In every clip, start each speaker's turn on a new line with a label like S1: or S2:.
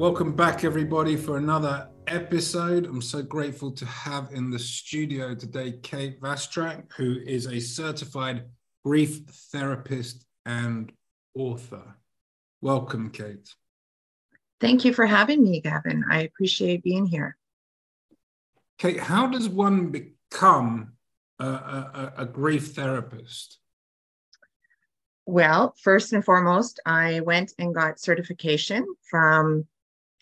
S1: Welcome back, everybody, for another episode. I'm so grateful to have in the studio today Kate Vrastak, who is a certified grief therapist and author. Welcome, Kate.
S2: Thank you for having me, Gavin. I appreciate being here.
S1: Kate, how does one become a, a, a grief therapist?
S2: Well, first and foremost, I went and got certification from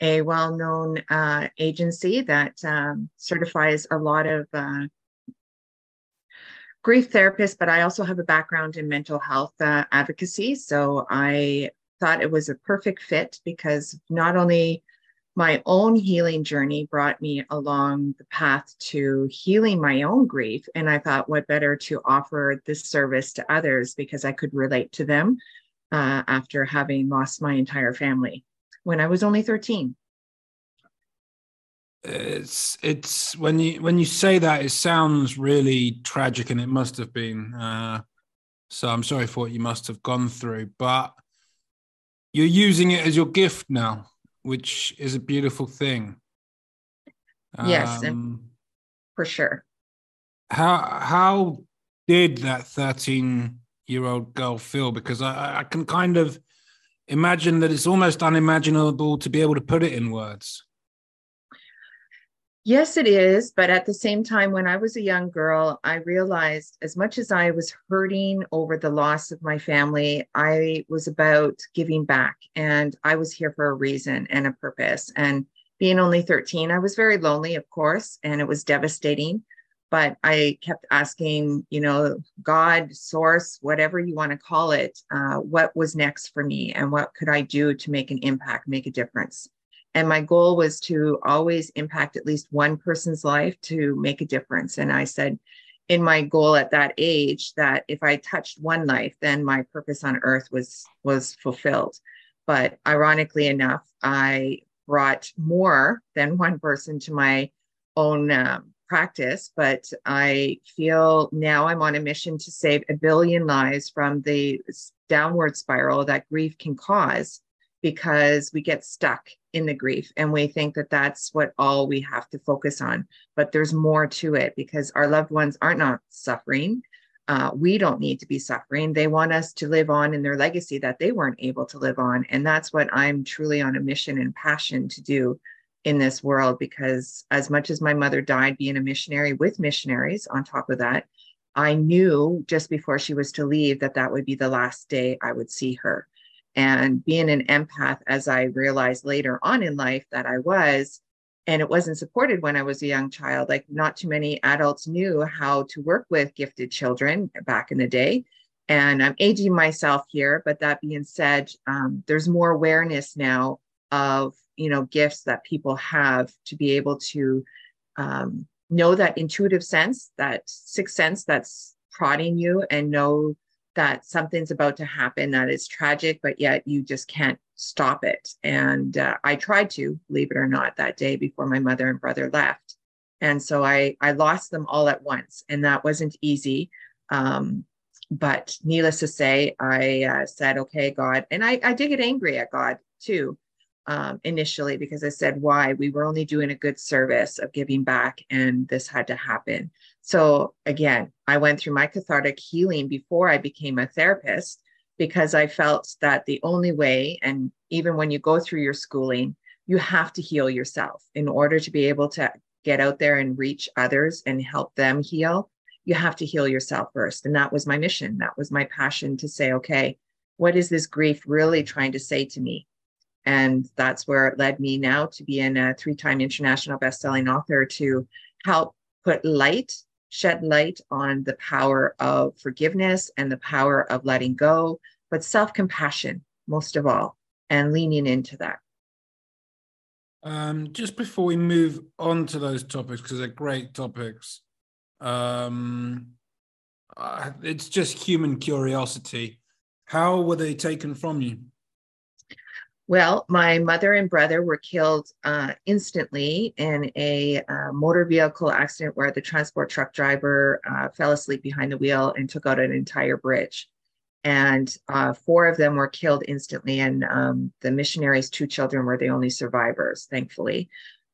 S2: a well known uh, agency that um, certifies a lot of uh, grief therapists, but I also have a background in mental health uh, advocacy. So I thought it was a perfect fit because not only my own healing journey brought me along the path to healing my own grief. And I thought, what better to offer this service to others because I could relate to them uh, after having lost my entire family when I was only 13.
S1: It's it's when you when you say that it sounds really tragic and it must have been. Uh, so I'm sorry for what you must have gone through, but you're using it as your gift now, which is a beautiful thing.
S2: Yes, um, for sure.
S1: How how did that 13 year old girl feel? Because I, I can kind of imagine that it's almost unimaginable to be able to put it in words.
S2: Yes, it is. But at the same time, when I was a young girl, I realized as much as I was hurting over the loss of my family, I was about giving back and I was here for a reason and a purpose. And being only 13, I was very lonely, of course, and it was devastating. But I kept asking, you know, God, source, whatever you want to call it, uh, what was next for me and what could I do to make an impact, make a difference? And my goal was to always impact at least one person's life to make a difference. And I said, in my goal at that age, that if I touched one life, then my purpose on earth was was fulfilled. But ironically enough, I brought more than one person to my own um, practice, but I feel now I'm on a mission to save a billion lives from the downward spiral that grief can cause because we get stuck in the grief and we think that that's what all we have to focus on. But there's more to it because our loved ones are not suffering. Uh, we don't need to be suffering. They want us to live on in their legacy that they weren't able to live on. And that's what i'm truly on a mission and passion to do in this world because as much as my mother died being a missionary with missionaries on top of that i knew just before she was to leave that that would be the last day i would see her and being an empath, as I realized later on in life that I was, and it wasn't supported when I was a young child. Like, not too many adults knew how to work with gifted children back in the day. And I'm aging myself here, but that being said, um, there's more awareness now of you know gifts that people have to be able to um, know that intuitive sense, that sixth sense that's prodding you, and know that something's about to happen that is tragic, but yet you just can't stop it. And uh, I tried to, believe it or not, that day before my mother and brother left. And so I, I lost them all at once, and that wasn't easy. Um, but needless to say, I uh, said, okay, God. And I, I did get angry at God too um, initially because I said, why? We were only doing a good service of giving back, and this had to happen. So again, I went through my cathartic healing before I became a therapist because I felt that the only way, and even when you go through your schooling, you have to heal yourself in order to be able to get out there and reach others and help them heal. You have to heal yourself first. And that was my mission. That was my passion to say, okay, what is this grief really trying to say to me? And that's where it led me now to be a three time international best-selling author to help put light shed light on the power of forgiveness and the power of letting go, but self compassion most of all, and leaning into that.
S1: Um, just before we move on to those topics, because they're great topics, um, uh, it's just human curiosity. How were they taken from you?
S2: Well, my mother and brother were killed uh, instantly in a uh, motor vehicle accident where the transport truck driver uh, fell asleep behind the wheel and took out an entire bridge. And uh, four of them were killed instantly, and um, the missionaries' two children were the only survivors, thankfully.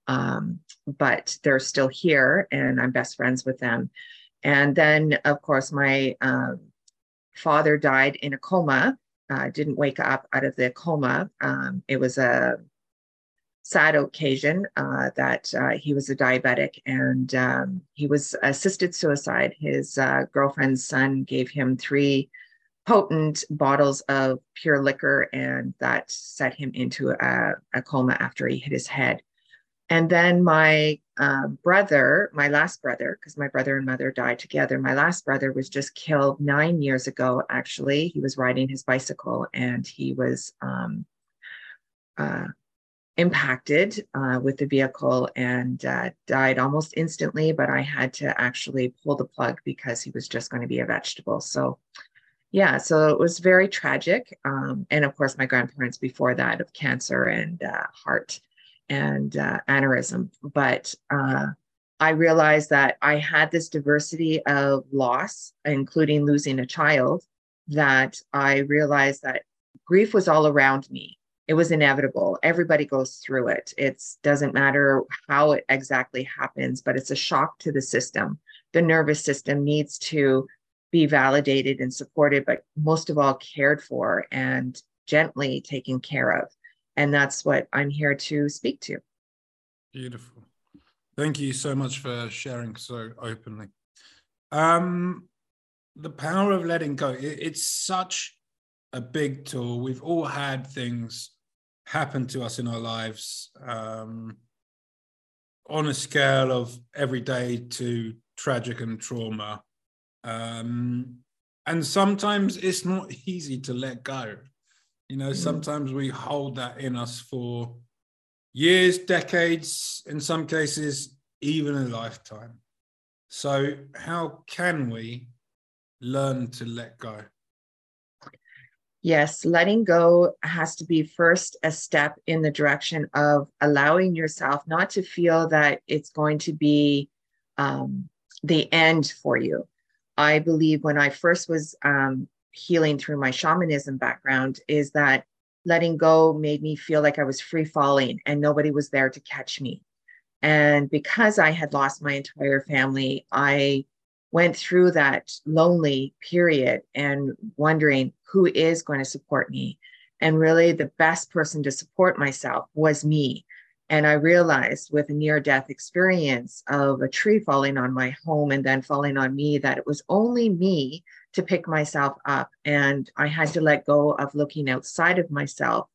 S2: Um, but they're still here, and I'm best friends with them. And then, of course, my um, father died in a coma uh, didn't wake up out of the coma. Um, it was a sad occasion uh, that uh, he was a diabetic and um, he was assisted suicide. His uh, girlfriend's son gave him three potent bottles of pure liquor, and that set him into a, a coma after he hit his head. And then my uh, brother, my last brother, because my brother and mother died together, my last brother was just killed nine years ago, actually. He was riding his bicycle and he was um, uh, impacted uh, with the vehicle and uh, died almost instantly. But I had to actually pull the plug because he was just going to be a vegetable. So, yeah, so it was very tragic. Um, and of course, my grandparents before that of cancer and uh, heart and uh, aneurysm. But uh, I realized that I had this diversity of loss, including losing a child, that I realized that grief was all around me. It was inevitable. Everybody goes through it. It doesn't matter how it exactly happens, but it's a shock to the system. The nervous system needs to be validated and supported, but most of all, cared for and gently taken care of. And that's what I'm here to speak to.
S1: Beautiful. Thank you so much for sharing so openly. Um, the power of letting go, it, it's such a big tool. We've all had things happen to us in our lives um, on a scale of everyday to tragic and trauma. Um, and sometimes it's not easy to let go. You know, mm. sometimes we hold that in us for years, decades, in some cases, even a lifetime. So, how can we learn to let go?
S2: Yes, letting go has to be first a step in the direction of allowing yourself not to feel that it's going to be um, the end for you. I believe when I first was um, healing through my shamanism background is that letting go made me feel like I was free falling and nobody was there to catch me. And because I had lost my entire family, I went through that lonely period and wondering who is going to support me. And really, the best person to support myself was me. And I realized with a near death experience of a tree falling on my home and then falling on me that it was only me to pick myself up. And I had to let go of looking outside of myself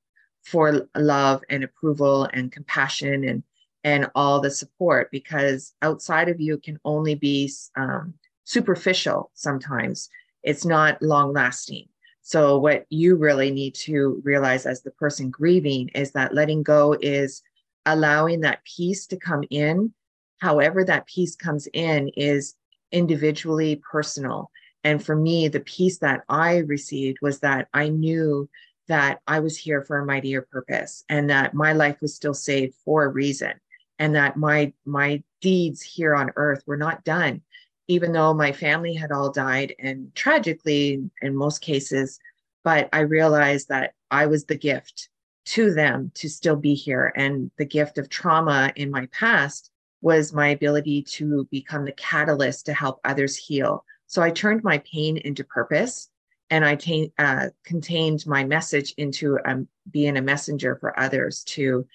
S2: for love and approval and compassion and and all the support because outside of you can only be um, superficial sometimes. It's not long lasting so what you really need to realize as the person grieving is that letting go is allowing that peace to come in. However that peace comes in is individually personal and for me, the peace that I received was that I knew that I was here for a mightier purpose and that my life was still saved for a reason and that my my deeds here on earth were not done even though my family had all died and tragically in most cases but i realized that i was the gift to them to still be here. And the gift of trauma in my past was my ability to become the catalyst to help others heal so I turned my pain into purpose and I t- uh, contained my message into um, being a messenger for others to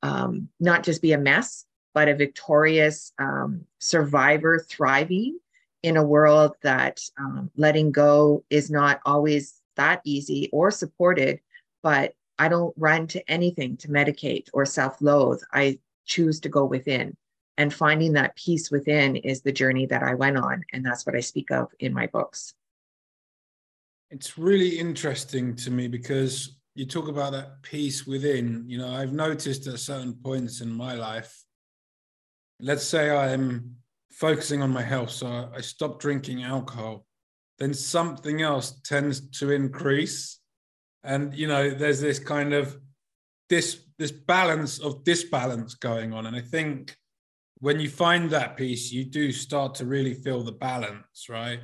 S2: um, not just be a mess, but a victorious um, survivor thriving in a world that um, letting go is not always that easy or supported. But I don't run to anything to medicate or self loathe. I choose to go within and finding that peace within is the journey that I went on. And that's what I speak of in my books.
S1: It's really interesting to me because you talk about that peace within. You know, I've noticed at certain points in my life, let's say I'm focusing on my health, so I stop drinking alcohol, then something else tends to increase. And you know, there's this kind of this this balance of disbalance going on. And I think when you find that piece, you do start to really feel the balance, right?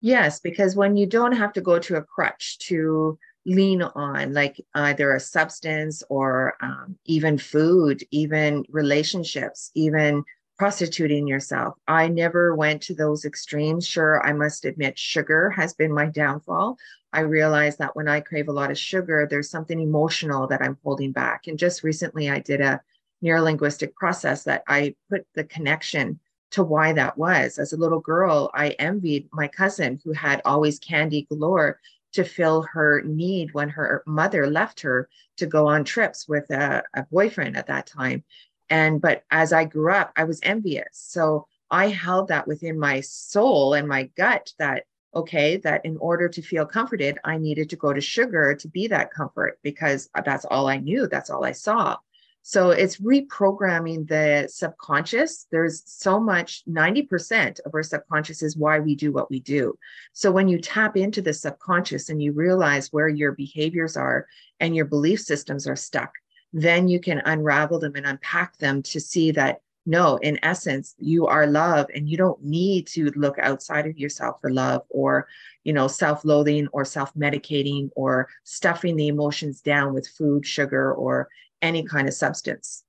S2: Yes, because when you don't have to go to a crutch to lean on, like either a substance or um, even food, even relationships, even prostituting yourself. I never went to those extremes. Sure, I must admit, sugar has been my downfall. I realized that when I crave a lot of sugar, there's something emotional that I'm holding back. And just recently, I did a neurolinguistic process that I put the connection to why that was. As a little girl, I envied my cousin who had always candy galore to fill her need when her mother left her to go on trips with a, a boyfriend at that time. And but as I grew up, I was envious. So I held that within my soul and my gut that okay, that in order to feel comforted, I needed to go to sugar to be that comfort because that's all I knew, that's all I saw. So it's reprogramming the subconscious. There's so much, 90% of our subconscious is why we do what we do. So when you tap into the subconscious and you realize where your behaviors are and your belief systems are stuck, then you can unravel them and unpack them to see that no, in essence, you are love and you don't need to look outside of yourself for love or, you know, self loathing or self medicating or stuffing the emotions down with food, sugar, or any kind of substance.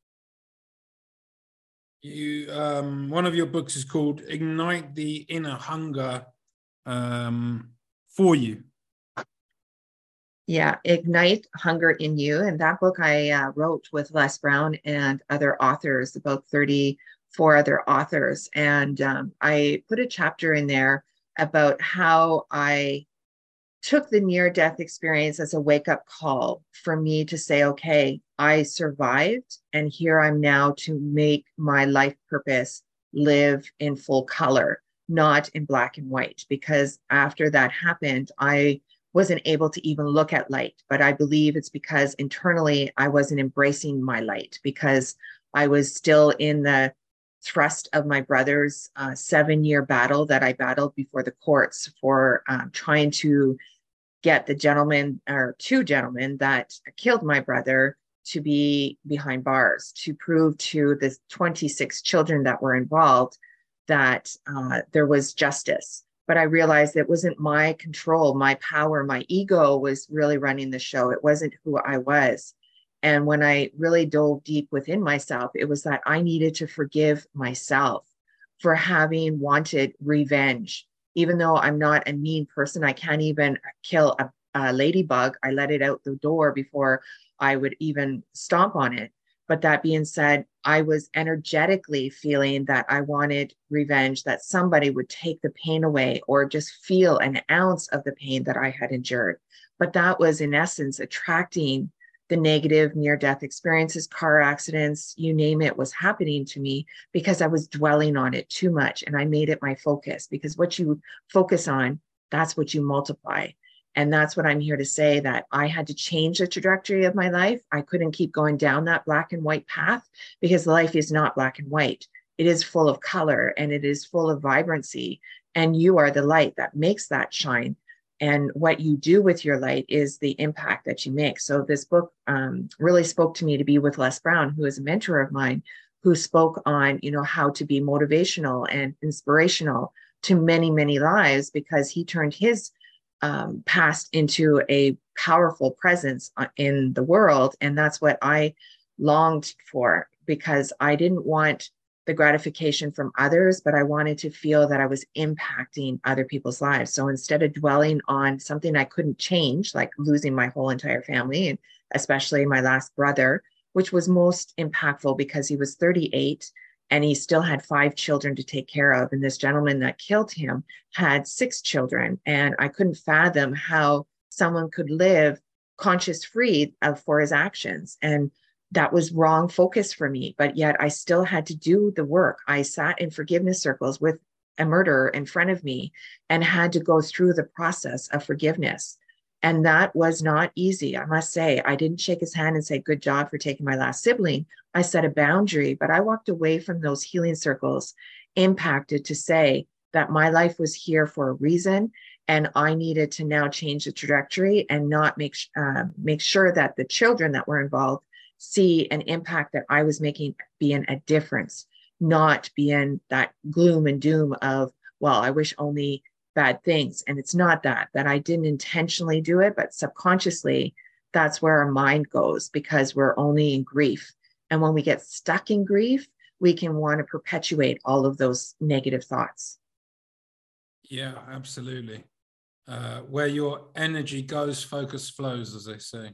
S1: You, um, one of your books is called "Ignite the Inner Hunger um, for You."
S2: Yeah, Ignite Hunger in You, and that book I uh, wrote with Les Brown and other authors, about thirty-four other authors, and um, I put a chapter in there about how I took the near death experience as a wake up call for me to say, okay, I survived, and here I'm now to make my life purpose live in full color, not in black and white. Because after that happened, I wasn't able to even look at light. But I believe it's because internally I wasn't embracing my light because I was still in the thrust of my brother's uh, seven year battle that I battled before the courts for um, trying to get the gentleman or two gentlemen that killed my brother to be behind bars to prove to the 26 children that were involved that uh, there was justice. But I realized it wasn't my control, my power, my ego was really running the show. It wasn't who I was. And when I really dove deep within myself, it was that I needed to forgive myself for having wanted revenge. Even though I'm not a mean person, I can't even kill a, a ladybug. I let it out the door before I would even stomp on it. But that being said, I was energetically feeling that I wanted revenge, that somebody would take the pain away or just feel an ounce of the pain that I had endured. But that was, in essence, attracting the negative near death experiences, car accidents, you name it, was happening to me because I was dwelling on it too much and I made it my focus because what you focus on, that's what you multiply. And that's what I'm here to say that I had to change the trajectory of my life. I couldn't keep going down that black and white path because life is not black and white. It is full of color and it is full of vibrancy. And you are the light that makes that shine and what you do with your light is the impact that you make. So this book um, really spoke to me to be with Les Brown, who is a mentor of mine, who spoke on you know how to be motivational and inspirational to many many lives because he turned his um, past into a powerful presence uh, in the world, and that's what I longed for because I didn't want the gratification from others, but I wanted to feel that I was impacting other people's lives. So instead of dwelling on something I couldn't change, like losing my whole entire family, and especially my last brother, which was most impactful because he was 38 and he still had five children to take care of. And this gentleman that killed him had six children. And I couldn't fathom how someone could live conscious free of, uh, for his actions. And that was wrong focus for me but yet i still had to do the work i sat in forgiveness circles with a murderer in front of me and had to go through the process of forgiveness And that was not easy. I must say, I didn't shake his hand and say, Good job for taking my last sibling. I set a boundary, but I walked away from those healing circles impacted to say that my life was here for a reason. And I needed to now change the trajectory and not make, uh, make sure that the children that were involved see an impact that I was making being a difference, not being that gloom and doom of, well, I wish only bad things. And it's not that, that I didn't intentionally do it, but subconsciously, that's where our mind goes because we're only in grief. And when we get stuck in grief, we can want to perpetuate all of those negative thoughts.
S1: Yeah, absolutely. Uh, where your energy goes, focus flows, as they say.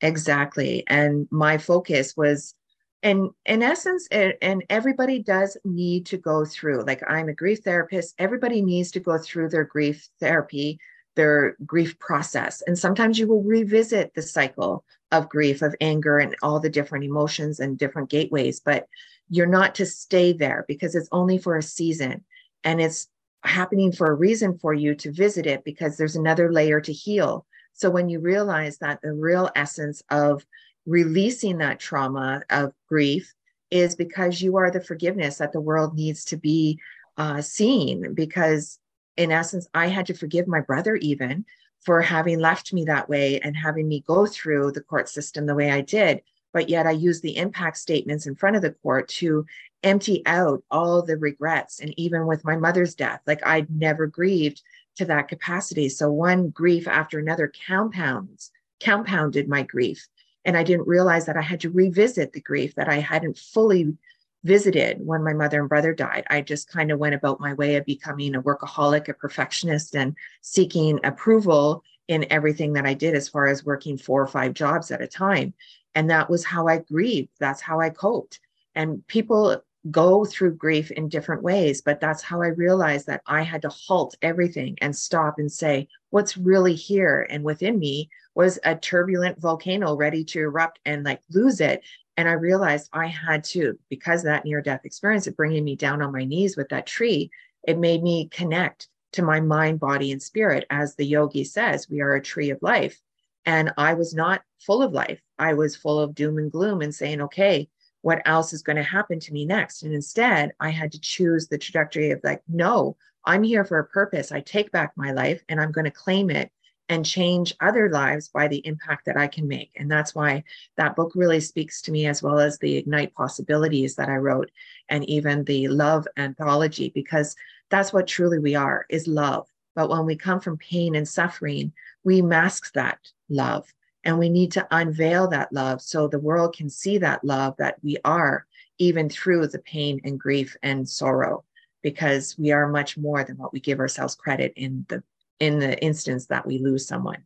S2: Exactly. And my focus was and in essence and everybody does need to go through like i'm a grief therapist everybody needs to go through their grief therapy their grief process. And sometimes you will revisit the cycle of grief of anger and all the different emotions and different gateways but you're not to stay there because it's only for a season. And it's happening for a reason for you to visit it because there's another layer to heal so when you realize that the real essence of releasing that trauma of grief is because you are the forgiveness that the world needs to be uh, seen. Because in essence, I had to forgive my brother even for having left me that way and having me go through the court system the way I did. But yet I used the impact statements in front of the court to empty out all the regrets. And even with my mother's death, like I'd never grieved to that capacity. So one grief after another compounds, compounded my grief. And I didn't realize that I had to revisit the grief that I hadn't fully visited when my mother and brother died. I just kind of went about my way of becoming a workaholic, a perfectionist, and seeking approval in everything that I did as far as working four or five jobs at a time. And that was how I grieved. That's how I coped. And people go through grief in different ways, but that's how I realized that I had to halt everything and stop and say, what's really here and within me was a turbulent volcano ready to erupt and like lose it. And I realized I had to, because that near death experience of bringing me down on my knees with that tree, it made me connect to my mind, body, and spirit. As the yogi says, we are a tree of life. And I was not full of life. I was full of doom and gloom and saying, okay, what else is going to happen to me next? And instead, I had to choose the trajectory of like, no, I'm here for a purpose. I take back my life and I'm going to claim it and change other lives by the impact that I can make. And that's why that book really speaks to me, as well as the Ignite Possibilities that I wrote, and even the Love Anthology, because that's what truly we are is love. But when we come from pain and suffering, we mask that love. And we need to unveil that love so the world can see that love that we are, even through the pain and grief and sorrow, because we are much more than what we give ourselves credit in the in the instance that we lose someone.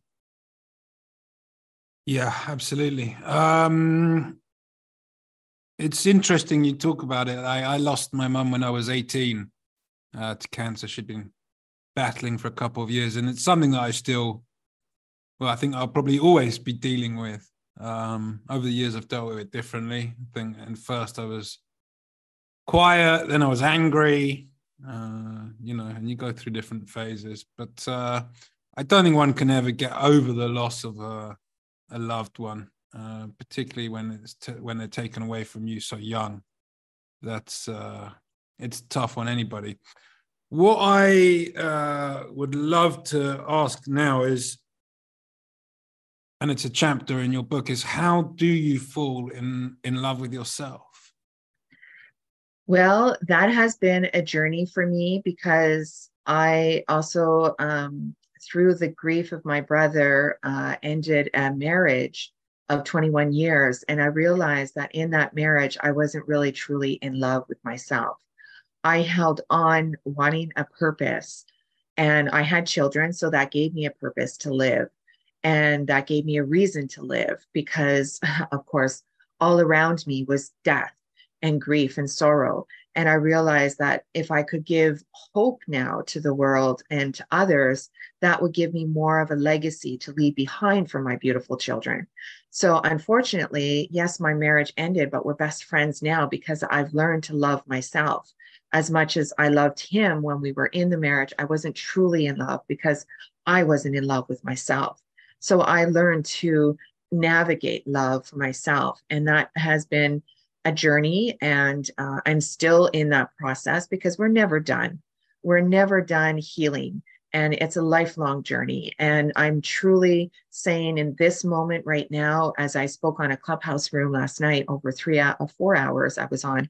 S1: Yeah, absolutely. Um, it's interesting you talk about it. I, I lost my mum when I was 18 uh, to cancer. She'd been battling for a couple of years, and it's something that I still, well, I think I'll probably always be dealing with. Um, over the years, I've dealt with it differently. I think, and first I was quiet, then I was angry, uh, you know, and you go through different phases. But uh, I don't think one can ever get over the loss of a, a loved one, uh, particularly when it's t- when they're taken away from you so young. That's uh, it's tough on anybody. What I uh, would love to ask now is, and it's a chapter in your book, is how do you fall in in love with yourself?
S2: Well, that has been a journey for me because I also, um, through the grief of my brother, uh, ended a marriage of 21 years. And I realized that in that marriage, I wasn't really truly in love with myself. I held on wanting a purpose, and I had children. So that gave me a purpose to live. And that gave me a reason to live because, of course, all around me was death and grief and sorrow. And I realized that if I could give hope now to the world and to others, that would give me more of a legacy to leave behind for my beautiful children. So, unfortunately, yes, my marriage ended, but we're best friends now because I've learned to love myself as much as I loved him when we were in the marriage. I wasn't truly in love because I wasn't in love with myself. So I learned to navigate love for myself. And that has been a journey. And uh, I'm still in that process because we're never done. We're never done healing. And it's a lifelong journey. And I'm truly saying in this moment right now, as I spoke on a clubhouse room last night, over three or uh, four hours I was on,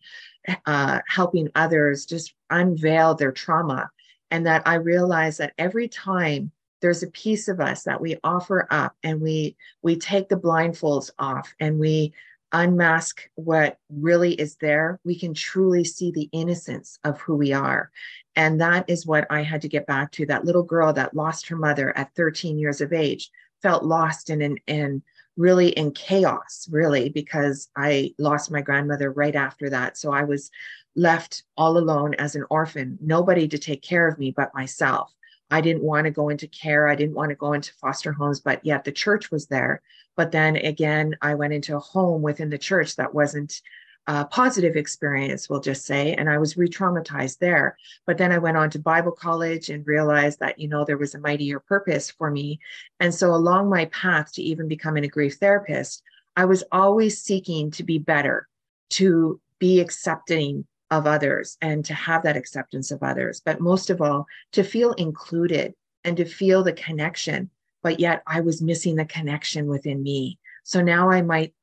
S2: uh, helping others just unveil their trauma. And that I realize that every time there's a piece of us that we offer up and we we take the blindfolds off and we unmask what really is there. We can truly see the innocence of who we are. And that is what i had to get back to. That little girl that lost her mother at 13 years of age felt lost and in and really in chaos really because i lost my grandmother right after that. So i was left all alone as an orphan nobody to take care of me but myself I didn't want to go into care. I didn't want to go into foster homes, but yet the church was there. But then again, I went into a home within the church that wasn't a positive experience, we'll just say, and I was re traumatized there. But then I went on to Bible college and realized that, you know, there was a mightier purpose for me. And so along my path to even becoming a grief therapist, I was always seeking to be better, to be accepting of others and to have that acceptance of others, but most of all, to feel included and to feel the connection. But yet I was missing the connection within me. So now I might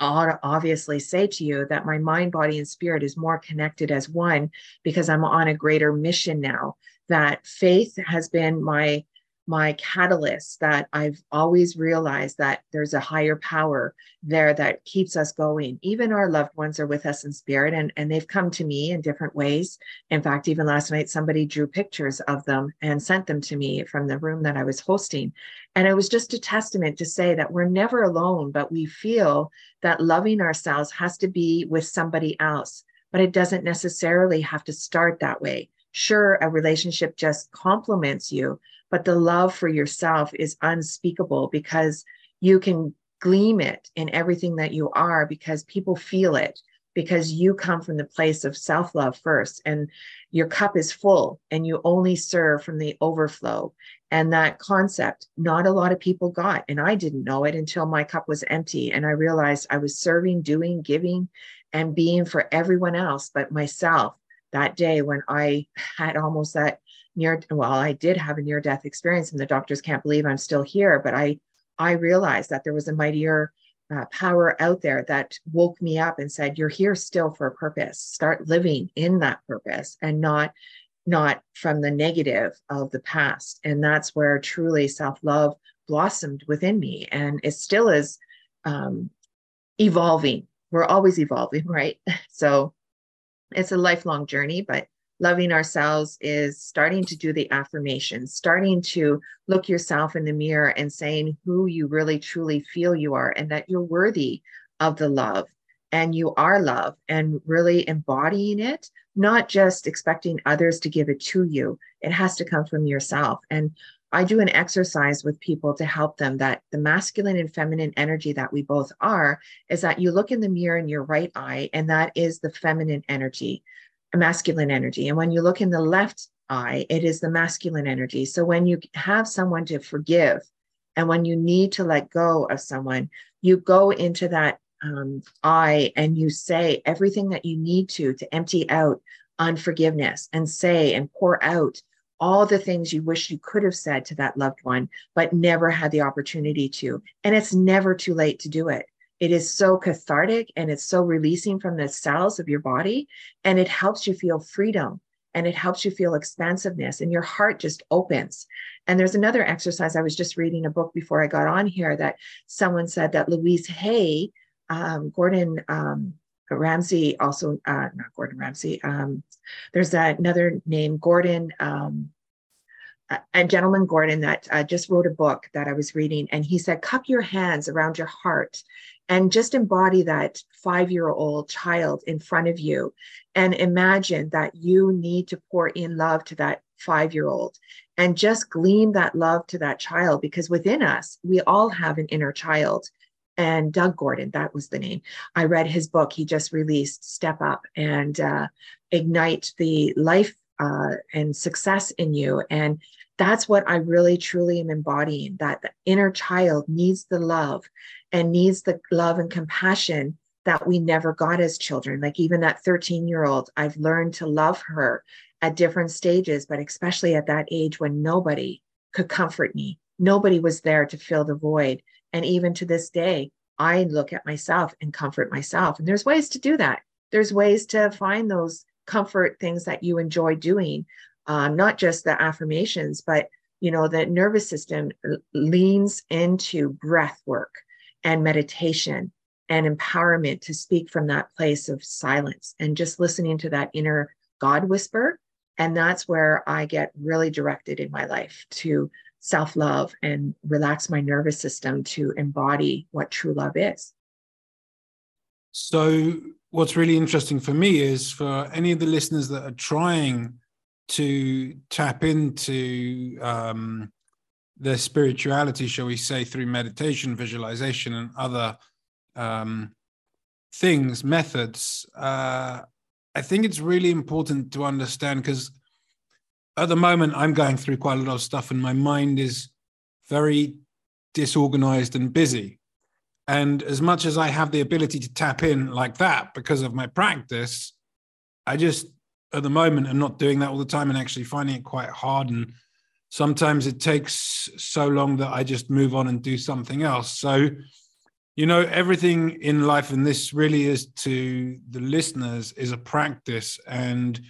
S2: obviously say to you that my mind, body, and spirit is more connected as one because I'm on a greater mission now. That faith has been my my catalyst that I've always realized that there's a higher power there that keeps us going. Even our loved ones are with us in spirit and, and they've come to me in different ways. In fact, even last night, somebody drew pictures of them and sent them to me from the room that I was hosting. And it was just a testament to say that we're never alone, but we feel that loving ourselves has to be with somebody else. But it doesn't necessarily have to start that way. Sure, a relationship just complements you, but the love for yourself is unspeakable because you can gleam it in everything that you are because people feel it because you come from the place of self love first and your cup is full and you only serve from the overflow. And that concept, not a lot of people got. And I didn't know it until my cup was empty. And I realized I was serving, doing, giving, and being for everyone else but myself that day when I had almost that near well i did have a near death experience and the doctors can't believe i'm still here but i i realized that there was a mightier uh, power out there that woke me up and said you're here still for a purpose. Start living in that purpose and not not from the negative of the past. And that's where truly self-love blossomed within me and it still is um, evolving. We're always evolving right? So it's a lifelong journey but loving ourselves is starting to do the affirmations, starting to look yourself in the mirror and saying who you really truly feel you are and that you're worthy of the love and you are love and really embodying it, not just expecting others to give it to you. It has to come from yourself. And I do an exercise with people to help them that the masculine and feminine energy that we both are is that you look in the mirror in your right eye, and that is the feminine energy masculine energy. And when you look in the left eye, it is the masculine energy. So when you have someone to forgive and when you need to let go of someone, you go into that um, eye and you say everything that you need to to empty out unforgiveness and say and pour out all the things you wish you could have said to that loved one, but never had the opportunity to. And it's never too late to do it. It is so cathartic and it's so releasing from the cells of your body. And it helps you feel freedom and it helps you feel expansiveness and your heart just opens. And there's another exercise. I was just reading a book before I got on here that someone said that Louise Hay, um, Gordon um, Ramsay, also, uh, not Gordon Ramsay, um, there's another name, Gordon. Um, a gentleman Gordon that uh, just wrote a book that I was reading, and he said, "Cup your hands around your heart and just embody that five year old child in front of you and imagine that you need to pour in love to that five year old and just gleam that love to that child because within us, we all have an inner child. And Doug Gordon, that was the name. I read his book. He just released Step Up and uh, Ignite the Life uh, and success in you. And that's what I really truly am embodying that the inner child needs the love and needs the love and compassion that we never got as children. Like even that 13 year old, I've learned to love her at different stages, but especially at that age when nobody could comfort me. Nobody was there to fill the void. And even to this day, I look at myself and comfort myself. And there's ways to do that. There's ways to find those comfort things that you enjoy doing, uh, not just the affirmations, but you know, the nervous system leans into breath work and meditation and empowerment to speak from that place of silence and just listening to that inner God whisper. And that's where I get really directed in my life to self love and relax my nervous system to embody what true love is.
S1: So, what's really interesting for me is for any of the listeners that are trying to tap into um, their spirituality, shall we say, through meditation, visualization, and other um, things, methods, uh, I think it's really important to understand because at the moment I'm going through quite a lot of stuff and my mind is very disorganized and busy. And as much as I have the ability to tap in like that because of my practice, I just at the moment am not doing that all the time and actually finding it quite hard. And sometimes it takes so long that I just move on and do something else. So you know everything in life and this really is to the listeners is a practice and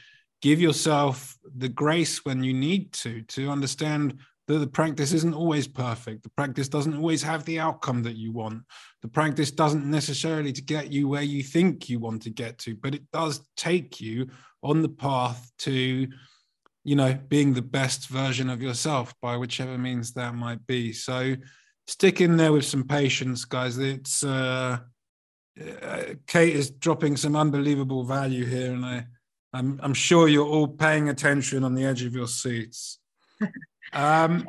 S1: give yourself the grace when you need to to understand that the practice isn't always perfect the practice doesn't always have the outcome that you want the practice doesn't necessarily to get you where you think you want to get to but it does take you on the path to you know being the best version of yourself by whichever means that might be so stick in there with some patience, guys. It's uh, uh, Kate is dropping some unbelievable value here, and I, I'm I'm sure you're all paying attention on the edge of your seats. Um,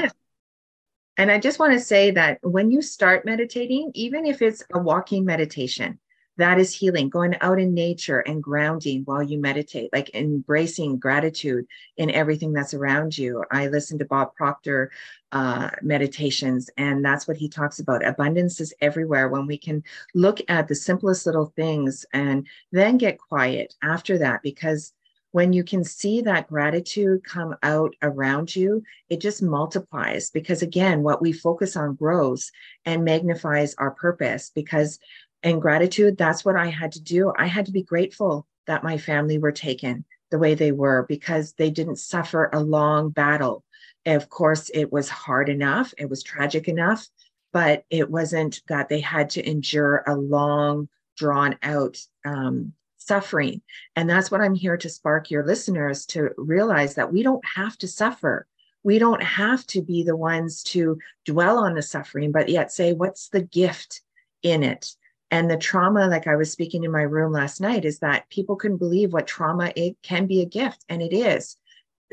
S2: and I just want to say that when you start meditating, even if it's a walking meditation, that is healing going out in nature and grounding while you meditate like embracing gratitude in everything that's around you i listen to bob proctor uh, meditations and that's what he talks about abundance is everywhere when we can look at the simplest little things and then get quiet after that because when you can see that gratitude come out around you, it just multiplies because, again, what we focus on grows and magnifies our purpose. Because and gratitude, that's what I had to do. I had to be grateful that my family were taken the way they were because they didn't suffer a long battle. Of course, it was hard enough, it was tragic enough, but it wasn't that they had to endure a long, drawn out um, suffering. And that's what I'm here to spark your listeners to realize that we don't have to suffer. We don't have to be the ones to dwell on the suffering, but yet say, what's the gift in it? And the trauma like i was speaking in my room last night is that people can believe what trauma it can be a gift and it is.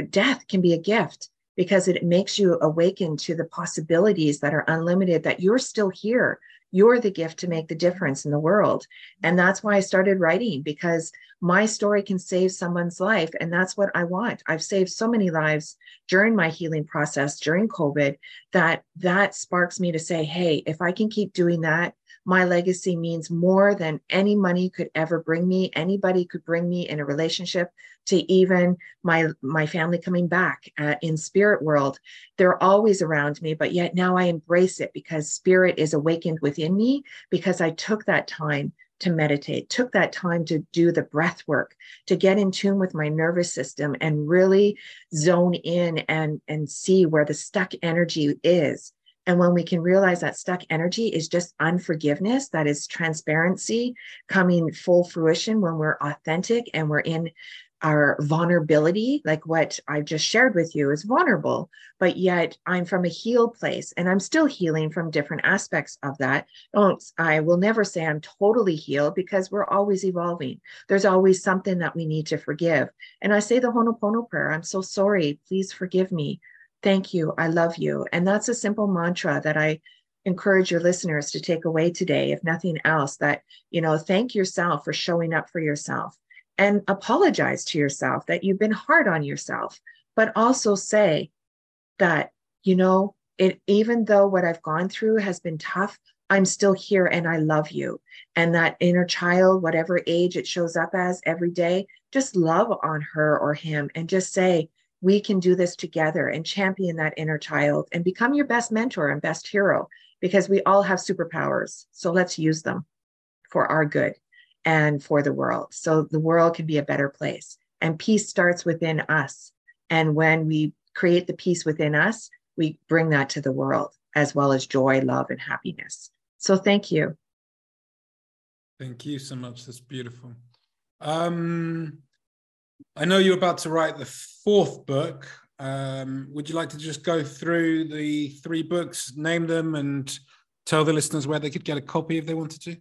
S2: Death can be a gift because it makes you awaken to the possibilities that are unlimited that you're still here. You're the gift to make the difference in the world. And that's why i started writing because my story can save someone's life and that's what i want. I've saved so many lives during my healing process during covid that that sparks me to say hey if i can keep doing that my legacy means more than any money could ever bring me anybody could bring me in a relationship to even my my family coming back uh, in spirit world. They're always around me but yet now i embrace it because spirit is awakened within me because i took that time to meditate took that time to do the breath work to get in tune with my nervous system and really zone in and and see where the stuck energy is and when we can realize that stuck energy is just unforgiveness, that is transparency coming full fruition when we're authentic and we're in our vulnerability, like what I've just shared with you, is vulnerable, but yet I'm from a healed place and I'm still healing from different aspects of that. Don't I will never say I'm totally healed because we're always evolving. There's always something that we need to forgive. And I say the Ho'oponopono prayer, I'm so sorry, please forgive me thank you, I love you. And that's a simple mantra that I encourage your listeners to take away today, if nothing else, that, you know, thank yourself for showing up for yourself and apologize to yourself that you've been hard on yourself, but also say that, you know, it, even though what I've gone through has been tough, I'm still here and I love you. And that inner child, whatever age it shows up as every day, just love on her or him and just say, we can do this together and champion that inner child and become your best mentor and best hero because we all have superpowers. So let's use them for our good and for the world. So the world can be a better place. And peace starts within us. And when we create the peace within us, we bring that to the world as well as joy, love, and happiness. So thank you.
S1: Thank you so much. That's beautiful. Um, I know you're about to write the fourth book. Um, would you like to just go through the three books, name them, and tell the listeners where they could get a copy if they wanted to?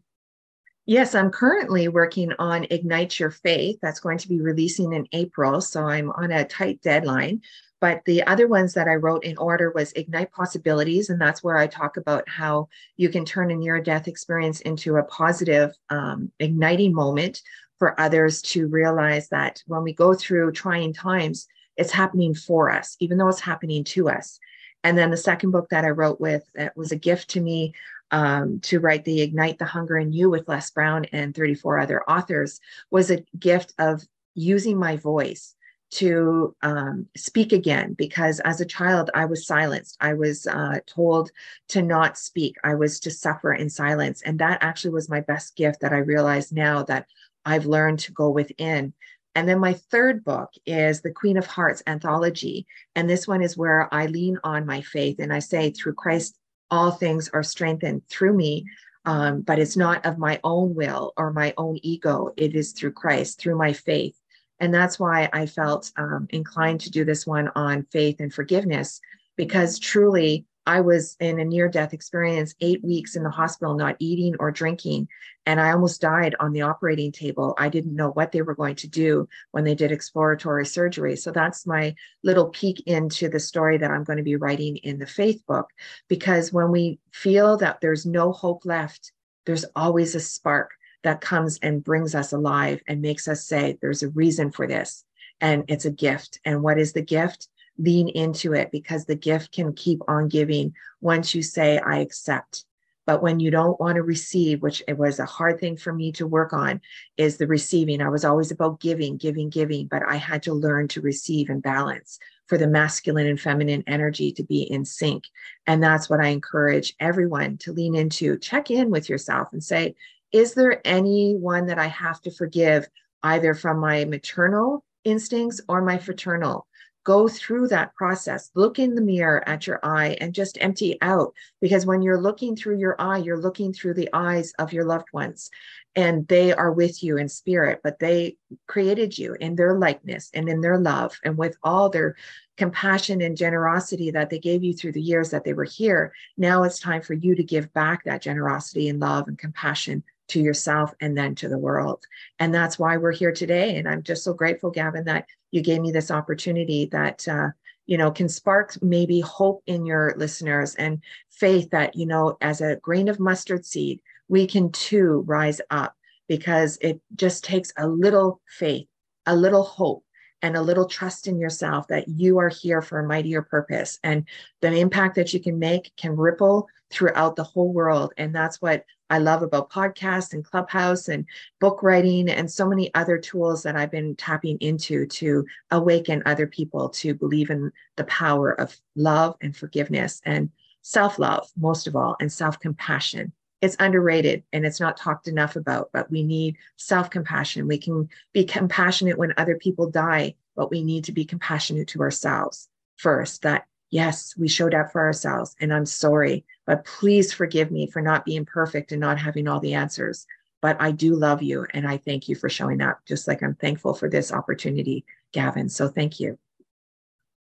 S2: Yes, I'm currently working on Ignite Your Faith. That's going to be releasing in April. So I'm on a tight deadline. But the other ones that I wrote in order was Ignite Possibilities. And that's where I talk about how you can turn a near death experience into a positive, um, igniting moment for others to realize that when we go through trying times, it's happening for us, even though it's happening to us. And then the second book that I wrote with that was a gift to me um, to write the Ignite the Hunger in You with Les Brown and 34 other authors was a gift of using my voice to um, speak again because as a child I was silenced. I was uh, told to not speak. I was to suffer in silence. And that actually was my best gift that I realize now that I've learned to go within. And then my third book is the Queen of Hearts anthology. And this one is where I lean on my faith and I say, through Christ, all things are strengthened through me. Um, but it's not of my own will or my own ego. It is through Christ, through my faith. And that's why I felt um, inclined to do this one on faith and forgiveness, because truly I was in a near death experience, eight weeks in the hospital, not eating or drinking. And I almost died on the operating table. I didn't know what they were going to do when they did exploratory surgery. So that's my little peek into the story that I'm going to be writing in the faith book. Because when we feel that there's no hope left, there's always a spark that comes and brings us alive and makes us say, there's a reason for this. And it's a gift. And what is the gift? Lean into it because the gift can keep on giving once you say, I accept. But when you don't want to receive, which it was a hard thing for me to work on, is the receiving. I was always about giving, giving, giving, but I had to learn to receive and balance for the masculine and feminine energy to be in sync. And that's what I encourage everyone to lean into. Check in with yourself and say, is there anyone that I have to forgive, either from my maternal instincts or my fraternal? Go through that process. Look in the mirror at your eye and just empty out. Because when you're looking through your eye, you're looking through the eyes of your loved ones, and they are with you in spirit, but they created you in their likeness and in their love and with all their compassion and generosity that they gave you through the years that they were here. Now it's time for you to give back that generosity and love and compassion to yourself and then to the world. And that's why we're here today. And I'm just so grateful, Gavin, that you gave me this opportunity that, uh, you know, can spark maybe hope in your listeners and faith that, you know, as a grain of mustard seed, we can too rise up because it just takes a little faith, a little hope, and a little trust in yourself that you are here for a mightier purpose. And the impact that you can make can ripple throughout the whole world. And that's what I love about podcasts and Clubhouse and book writing and so many other tools that I've been tapping into to awaken other people to believe in the power of love and forgiveness and self love, most of all, and self compassion. It's underrated and it's not talked enough about, but we need self compassion. We can be compassionate when other people die, but we need to be compassionate to ourselves first. That yes, we showed up for ourselves and I'm sorry, but please forgive me for not being perfect and not having all the answers. But I do love you and I thank you for showing up, just like I'm thankful for this opportunity, Gavin. So thank you.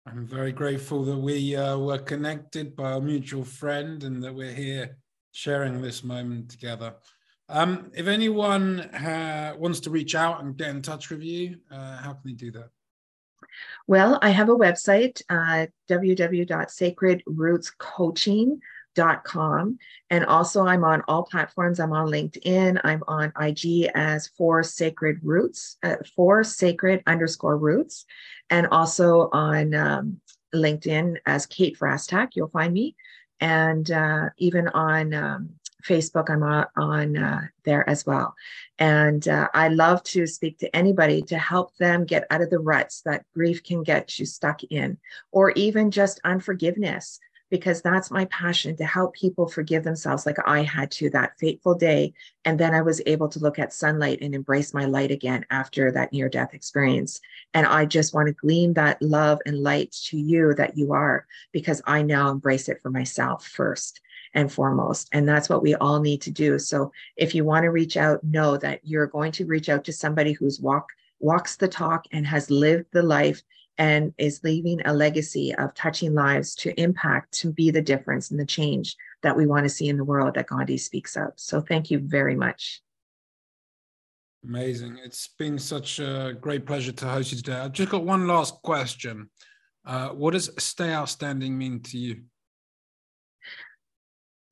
S1: I'm very grateful that we uh, were connected by a mutual friend and that we're here sharing this moment together. Um, if anyone wants to reach out and get in touch with you, uh, how can they do that?
S2: Well, I have a website, uh, www.sacredrootscoaching dot com and also i'm on all platforms i'm on linkedin i'm on ig as for sacred roots uh, four sacred underscore roots and also on um, linkedin as kate Vrastak. you'll find me and uh, even on um, facebook i'm on, on uh, there as well and uh, i love to speak to anybody to help them get out of the ruts that grief can get you stuck in or even just unforgiveness because that's my passion to help people forgive themselves like I had to that fateful day. And then I was able to look at sunlight and embrace my light again after that near death experience. And I just want to glean that love and light to you that you are, because I now embrace it for myself first and foremost. And that's what we all need to do. So if you want to reach out, know that you're going to reach out to somebody who's walk walks the talk and has lived the life and is leaving a legacy of touching lives to impact, to be the difference and the change that we want to see in the world that Gandhi speaks of. So thank you very much.
S1: Amazing. It's been such a great pleasure to host you today. I've just got one last question. Uh, what does stay outstanding mean to you?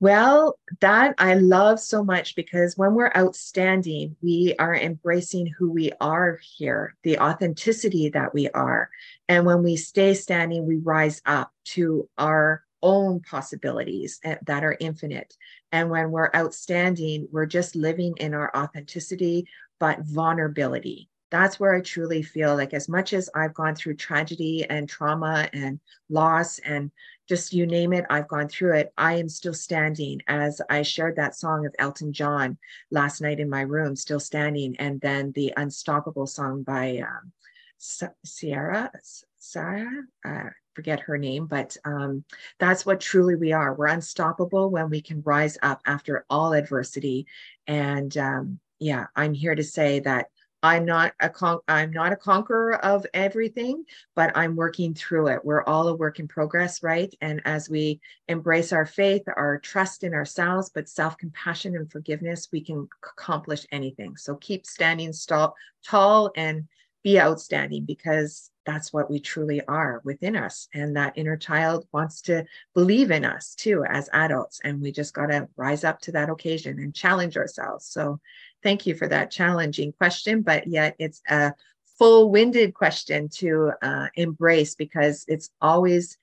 S2: Well, that I love so much because when we're outstanding, we are embracing who we are here, the authenticity that we are. And when we stay standing, we rise up to our own possibilities eh, that are infinite. And when we're outstanding, we're just living in our authenticity, but vulnerability. That's where I truly feel like, as much as I've gone through tragedy and trauma and loss and just you name it, I've gone through it. I am still standing as I shared that song of Elton John last night in my room, still standing. And then the Unstoppable song by um, Sierra, Sarah, uh, forget her name, but um, that's what truly we are. We're unstoppable when we can rise up after all adversity. And um, yeah, I'm here to say that I'm not a con- I'm not a conqueror of everything, but I'm working through it. We're all a work in progress, right? And as we embrace our faith, our trust in ourselves, but self-compassion and forgiveness, we can accomplish anything. So keep standing tall, tall and be outstanding because that's what we truly are within us. And that inner child wants to believe in us too as adults. And we just got to rise up to that occasion and challenge ourselves. So thank you for that challenging question, but yet it's a full winded question to uh, embrace because it's always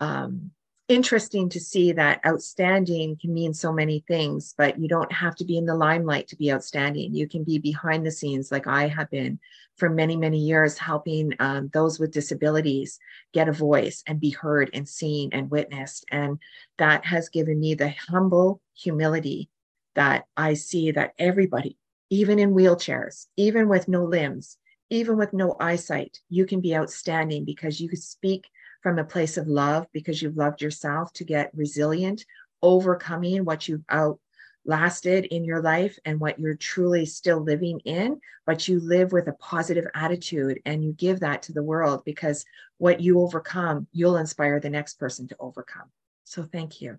S2: um, interesting to see that outstanding can mean so many things, but you don't have to be in the limelight to be outstanding. You can be behind the scenes, like I have been for many, many years, helping um, those with disabilities get a voice and be heard and seen and witnessed. And that has given me the humble humility that I see that everybody, even in wheelchairs, even with no limbs, even with no eyesight, you can be outstanding because you speak from a place of love because you've loved yourself to get resilient, overcoming what you've outlasted in your life and what you're truly still living in. But you live with a positive attitude and you give that to the world because what you overcome, you'll inspire the next person to overcome. So thank you.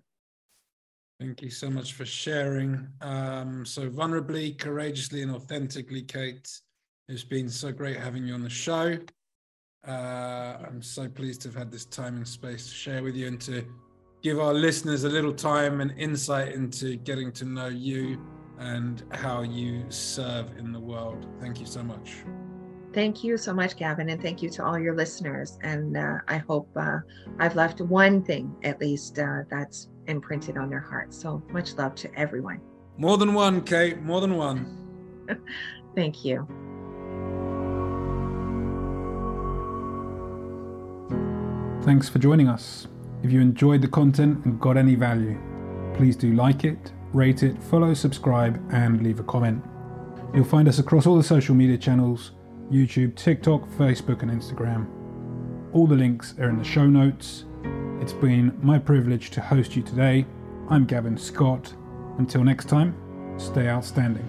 S1: Thank you so much for sharing. Um, so vulnerably, courageously, and authentically, Kate. It's been so great having you on the show. Uh, I'm so pleased to have had this time and space to share with you and to give our listeners a little time and insight into getting to know you and how you serve in the world. Thank you so much.
S2: Thank you so much, Gavin, and thank you to all your listeners. And uh, I hope uh, I've left one thing at least uh, that's imprinted on their hearts. So much love to everyone.
S1: More than one, Kate, more than one.
S2: Thank you.
S1: Thanks for joining us. If you enjoyed the content and got any value, please do like it, rate it, follow, subscribe, and leave a comment. You'll find us across all the social media channels YouTube, TikTok, Facebook, and Instagram. All the links are in the show notes it's been my privilege to host you today. I'm Gavin Scott. Until next time, stay outstanding.